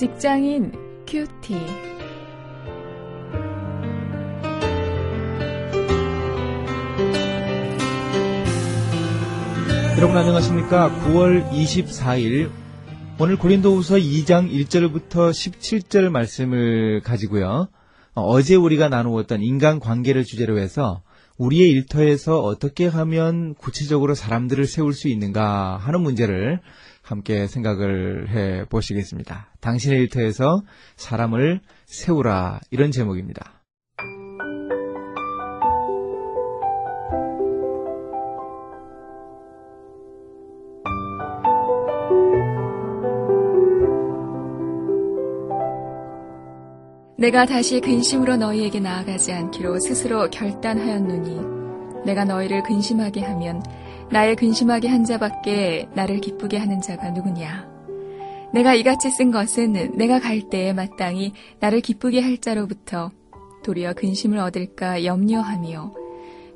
직장인 큐티. 여러분 안녕하십니까? 9월 24일 오늘 고린도후서 2장 1절부터 17절 말씀을 가지고요. 어, 어제 우리가 나누었던 인간 관계를 주제로 해서 우리의 일터에서 어떻게 하면 구체적으로 사람들을 세울 수 있는가 하는 문제를 함께 생각을 해 보시겠습니다. 당신의 일터에서 사람을 세우라 이런 제목입니다. 내가 다시 근심으로 너희에게 나아가지 않기로 스스로 결단하였노니 내가 너희를 근심하게 하면 나의 근심하게 한 자밖에 나를 기쁘게 하는 자가 누구냐? 내가 이같이 쓴 것은 내가 갈 때에 마땅히 나를 기쁘게 할 자로부터 도리어 근심을 얻을까 염려하며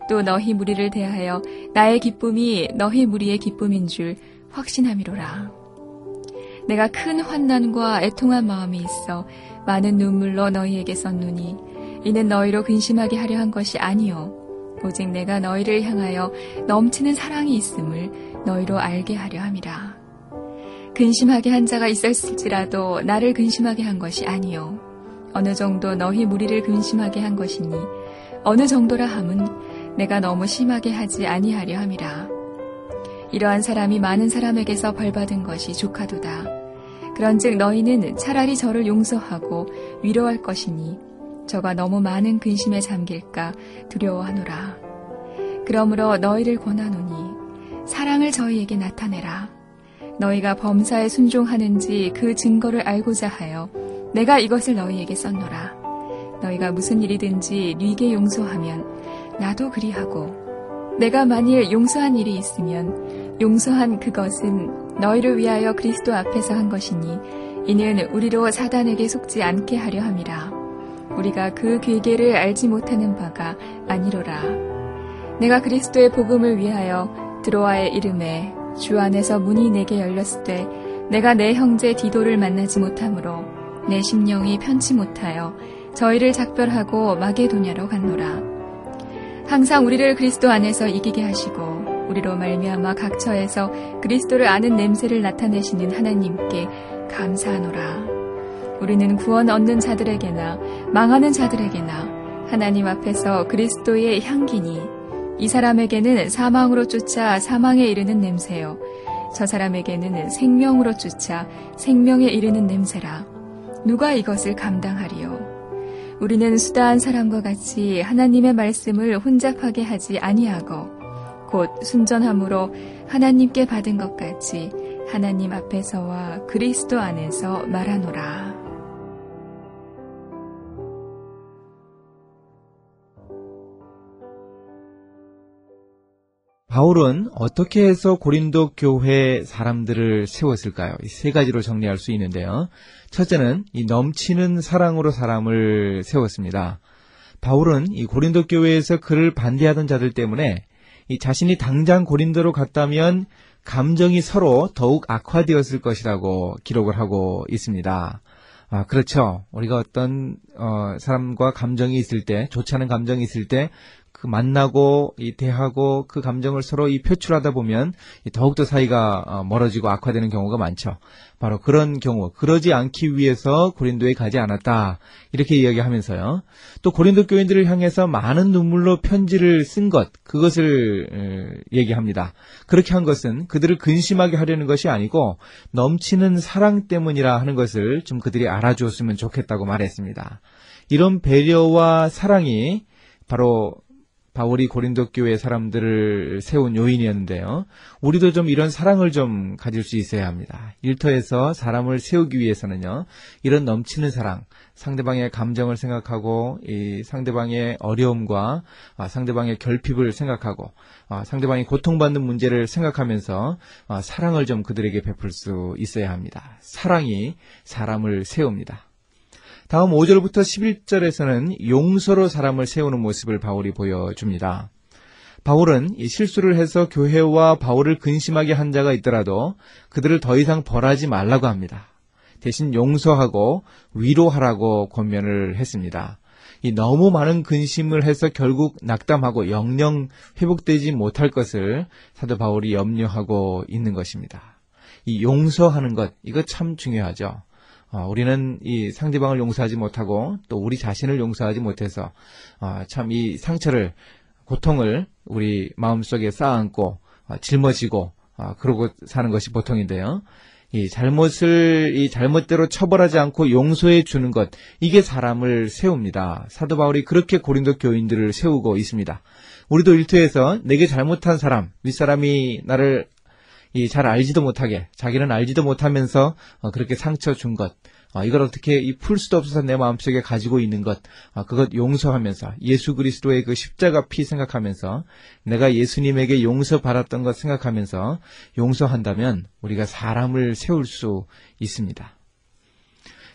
또 너희 무리를 대하여 나의 기쁨이 너희 무리의 기쁨인 줄 확신함이로라. 내가 큰 환난과 애통한 마음이 있어 많은 눈물로 너희에게 썼노니 이는 너희로 근심하게 하려 한 것이 아니요 오직 내가 너희를 향하여 넘치는 사랑이 있음을 너희로 알게 하려 함이라. 근심하게 한 자가 있었을지라도 나를 근심하게 한 것이 아니요. 어느 정도 너희 무리를 근심하게 한 것이니 어느 정도라 함은 내가 너무 심하게 하지 아니하려 함이라. 이러한 사람이 많은 사람에게서 벌받은 것이 조카도다. 그런즉 너희는 차라리 저를 용서하고 위로할 것이니 저가 너무 많은 근심에 잠길까 두려워하노라. 그러므로 너희를 권하노니 사랑을 저희에게 나타내라. 너희가 범사에 순종하는지 그 증거를 알고자 하여 내가 이것을 너희에게 썼노라. 너희가 무슨 일이든지 네게 용서하면 나도 그리하고 내가 만일 용서한 일이 있으면 용서한 그것은 너희를 위하여 그리스도 앞에서 한 것이니 이는 우리로 사단에게 속지 않게 하려 함이라. 우리가 그 괴계를 알지 못하는 바가 아니로라. 내가 그리스도의 복음을 위하여 드로아의 이름에 주 안에서 문이 내게 열렸을 때 내가 내 형제 디도를 만나지 못하므로 내 심령이 편치 못하여 저희를 작별하고 마게도냐로 갔노라. 항상 우리를 그리스도 안에서 이기게 하시고 우리로 말미암아 각처에서 그리스도를 아는 냄새를 나타내시는 하나님께 감사하노라. 우리는 구원 얻는 자들에게나 망하는 자들에게나 하나님 앞에서 그리스도의 향기니 이 사람에게는 사망으로 쫓아 사망에 이르는 냄새요. 저 사람에게는 생명으로 쫓아 생명에 이르는 냄새라. 누가 이것을 감당하리요? 우리는 수다한 사람과 같이 하나님의 말씀을 혼잡하게 하지 아니하고 곧 순전함으로 하나님께 받은 것 같이 하나님 앞에서와 그리스도 안에서 말하노라. 바울은 어떻게 해서 고린도 교회 사람들을 세웠을까요? 세 가지로 정리할 수 있는데요. 첫째는 이 넘치는 사랑으로 사람을 세웠습니다. 바울은 이 고린도 교회에서 그를 반대하던 자들 때문에 이 자신이 당장 고린도로 갔다면 감정이 서로 더욱 악화되었을 것이라고 기록을 하고 있습니다. 아, 그렇죠. 우리가 어떤, 어, 사람과 감정이 있을 때, 좋지 않은 감정이 있을 때, 그 만나고 이 대하고 그 감정을 서로 이 표출하다 보면 더욱더 사이가 어, 멀어지고 악화되는 경우가 많죠. 바로 그런 경우 그러지 않기 위해서 고린도에 가지 않았다 이렇게 이야기하면서요. 또 고린도 교인들을 향해서 많은 눈물로 편지를 쓴 것 그것을 얘기합니다. 그렇게 한 것은 그들을 근심하게 하려는 것이 아니고 넘치는 사랑 때문이라 하는 것을 좀 그들이 알아주었으면 좋겠다고 말했습니다. 이런 배려와 사랑이 바로 바울이 고린도 교회 사람들을 세운 요인이었는데요. 우리도 좀 이런 사랑을 좀 가질 수 있어야 합니다. 일터에서 사람을 세우기 위해서는요. 이런 넘치는 사랑, 상대방의 감정을 생각하고 이 상대방의 어려움과 아, 상대방의 결핍을 생각하고 아, 상대방이 고통받는 문제를 생각하면서 아, 사랑을 좀 그들에게 베풀 수 있어야 합니다. 사랑이 사람을 세웁니다. 다음 5절부터 11절에서는 용서로 사람을 세우는 모습을 바울이 보여줍니다. 바울은 실수를 해서 교회와 바울을 근심하게 한 자가 있더라도 그들을 더 이상 벌하지 말라고 합니다. 대신 용서하고 위로하라고 권면을 했습니다. 이 너무 많은 근심을 해서 결국 낙담하고 영영 회복되지 못할 것을 사도 바울이 염려하고 있는 것입니다. 이 용서하는 것 이거 참 중요하죠. 어, 우리는 이 상대방을 용서하지 못하고 또 우리 자신을 용서하지 못해서 어, 참이 상처를 고통을 우리 마음속에 쌓아안고 어, 짊어지고 어, 그러고 사는 것이 보통인데요. 이 잘못을 이 잘못대로 처벌하지 않고 용서해 주는 것 이게 사람을 세웁니다. 사도 바울이 그렇게 고린도 교인들을 세우고 있습니다. 우리도 일터에서 내게 잘못한 사람, 윗사람이 나를 잘 알지도 못하게 자기는 알지도 못하면서 어, 그렇게 상처 준 것, 어, 이걸 어떻게 풀 수도 없어서 내 마음속에 가지고 있는 것, 어, 그것 용서하면서 예수 그리스도의 그 십자가 피 생각하면서 내가 예수님에게 용서 받았던 것 생각하면서 용서한다면 우리가 사람을 세울 수 있습니다.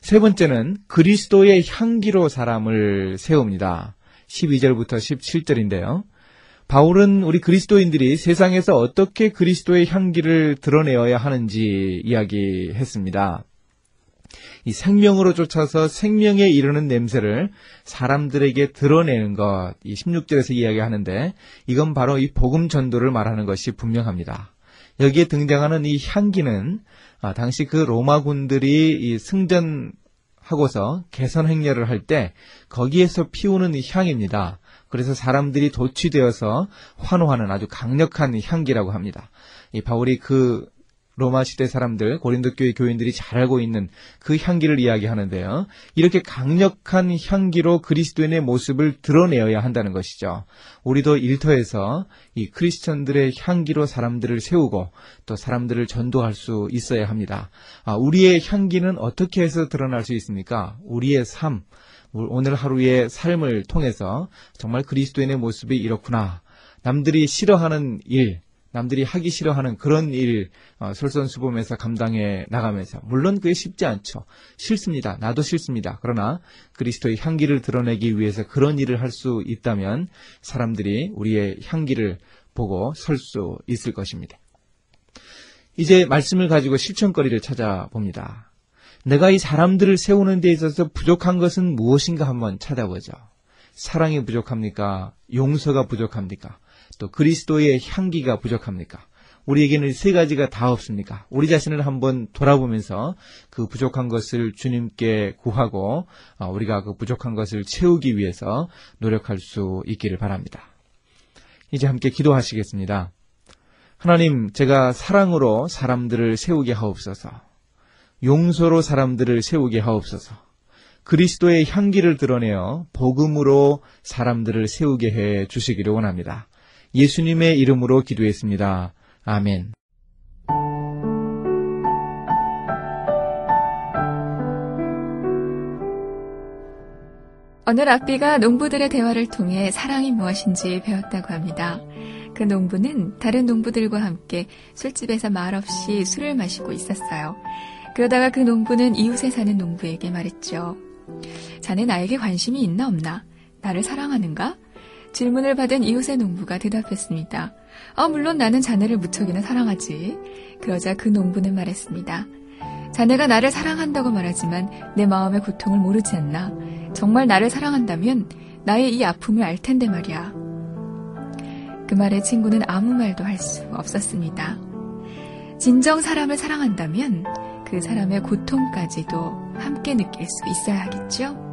세 번째는 그리스도의 향기로 사람을 세웁니다. 12절부터 17절인데요. 바울은 우리 그리스도인들이 세상에서 어떻게 그리스도의 향기를 드러내어야 하는지 이야기했습니다. 이 생명으로 쫓아서 생명에 이르는 냄새를 사람들에게 드러내는 것, 이 16절에서 이야기하는데 이건 바로 이 복음 전도를 말하는 것이 분명합니다. 여기에 등장하는 이 향기는 아, 당시 그 로마군들이 이 승전 하고서 개선 행렬을 할 때 거기에서 피우는 이 향입니다. 그래서 사람들이 도취되어서 환호하는 아주 강력한 향기라고 합니다. 이 바울이 그 로마 시대 사람들, 고린도 교회 교인들이 잘 알고 있는 그 향기를 이야기하는데요. 이렇게 강력한 향기로 그리스도인의 모습을 드러내어야 한다는 것이죠. 우리도 일터에서 이 크리스천들의 향기로 사람들을 세우고 또 사람들을 전도할 수 있어야 합니다. 아, 우리의 향기는 어떻게 해서 드러날 수 있습니까? 우리의 삶, 오늘 하루의 삶을 통해서 정말 그리스도인의 모습이 이렇구나. 남들이 싫어하는 일, 남들이 하기 싫어하는 그런 일 어, 솔선수범해서 감당해 나가면서 물론 그게 쉽지 않죠. 싫습니다. 나도 싫습니다. 그러나 그리스도의 향기를 드러내기 위해서 그런 일을 할 수 있다면 사람들이 우리의 향기를 보고 설 수 있을 것입니다. 이제 말씀을 가지고 실천거리를 찾아봅니다. 내가 이 사람들을 세우는 데 있어서 부족한 것은 무엇인가 한번 찾아보죠. 사랑이 부족합니까? 용서가 부족합니까? 또 그리스도의 향기가 부족합니까? 우리에게는 세 가지가 다 없습니까? 우리 자신을 한번 돌아보면서 그 부족한 것을 주님께 구하고 어, 우리가 그 부족한 것을 채우기 위해서 노력할 수 있기를 바랍니다. 이제 함께 기도하시겠습니다. 하나님, 제가 사랑으로 사람들을 세우게 하옵소서. 용서로 사람들을 세우게 하옵소서. 그리스도의 향기를 드러내어 복음으로 사람들을 세우게 해 주시기를 원합니다. 예수님의 이름으로 기도했습니다. 아멘. 어느 랍비가 농부들의 대화를 통해 사랑이 무엇인지 배웠다고 합니다. 그 농부는 다른 농부들과 함께 술집에서 말없이 술을 마시고 있었어요. 그러다가 그 농부는 이웃에 사는 농부에게 말했죠. 자네 나에게 관심이 있나 없나? 나를 사랑하는가? 질문을 받은 이웃의 농부가 대답했습니다. 아, 물론 나는 자네를 무척이나 사랑하지. 그러자 그 농부는 말했습니다. 자네가 나를 사랑한다고 말하지만 내 마음의 고통을 모르지 않나. 정말 나를 사랑한다면 나의 이 아픔을 알 텐데 말이야. 그 말에 친구는 아무 말도 할 수 없었습니다. 진정 사람을 사랑한다면 그 사람의 고통까지도 함께 느낄 수 있어야 하겠죠?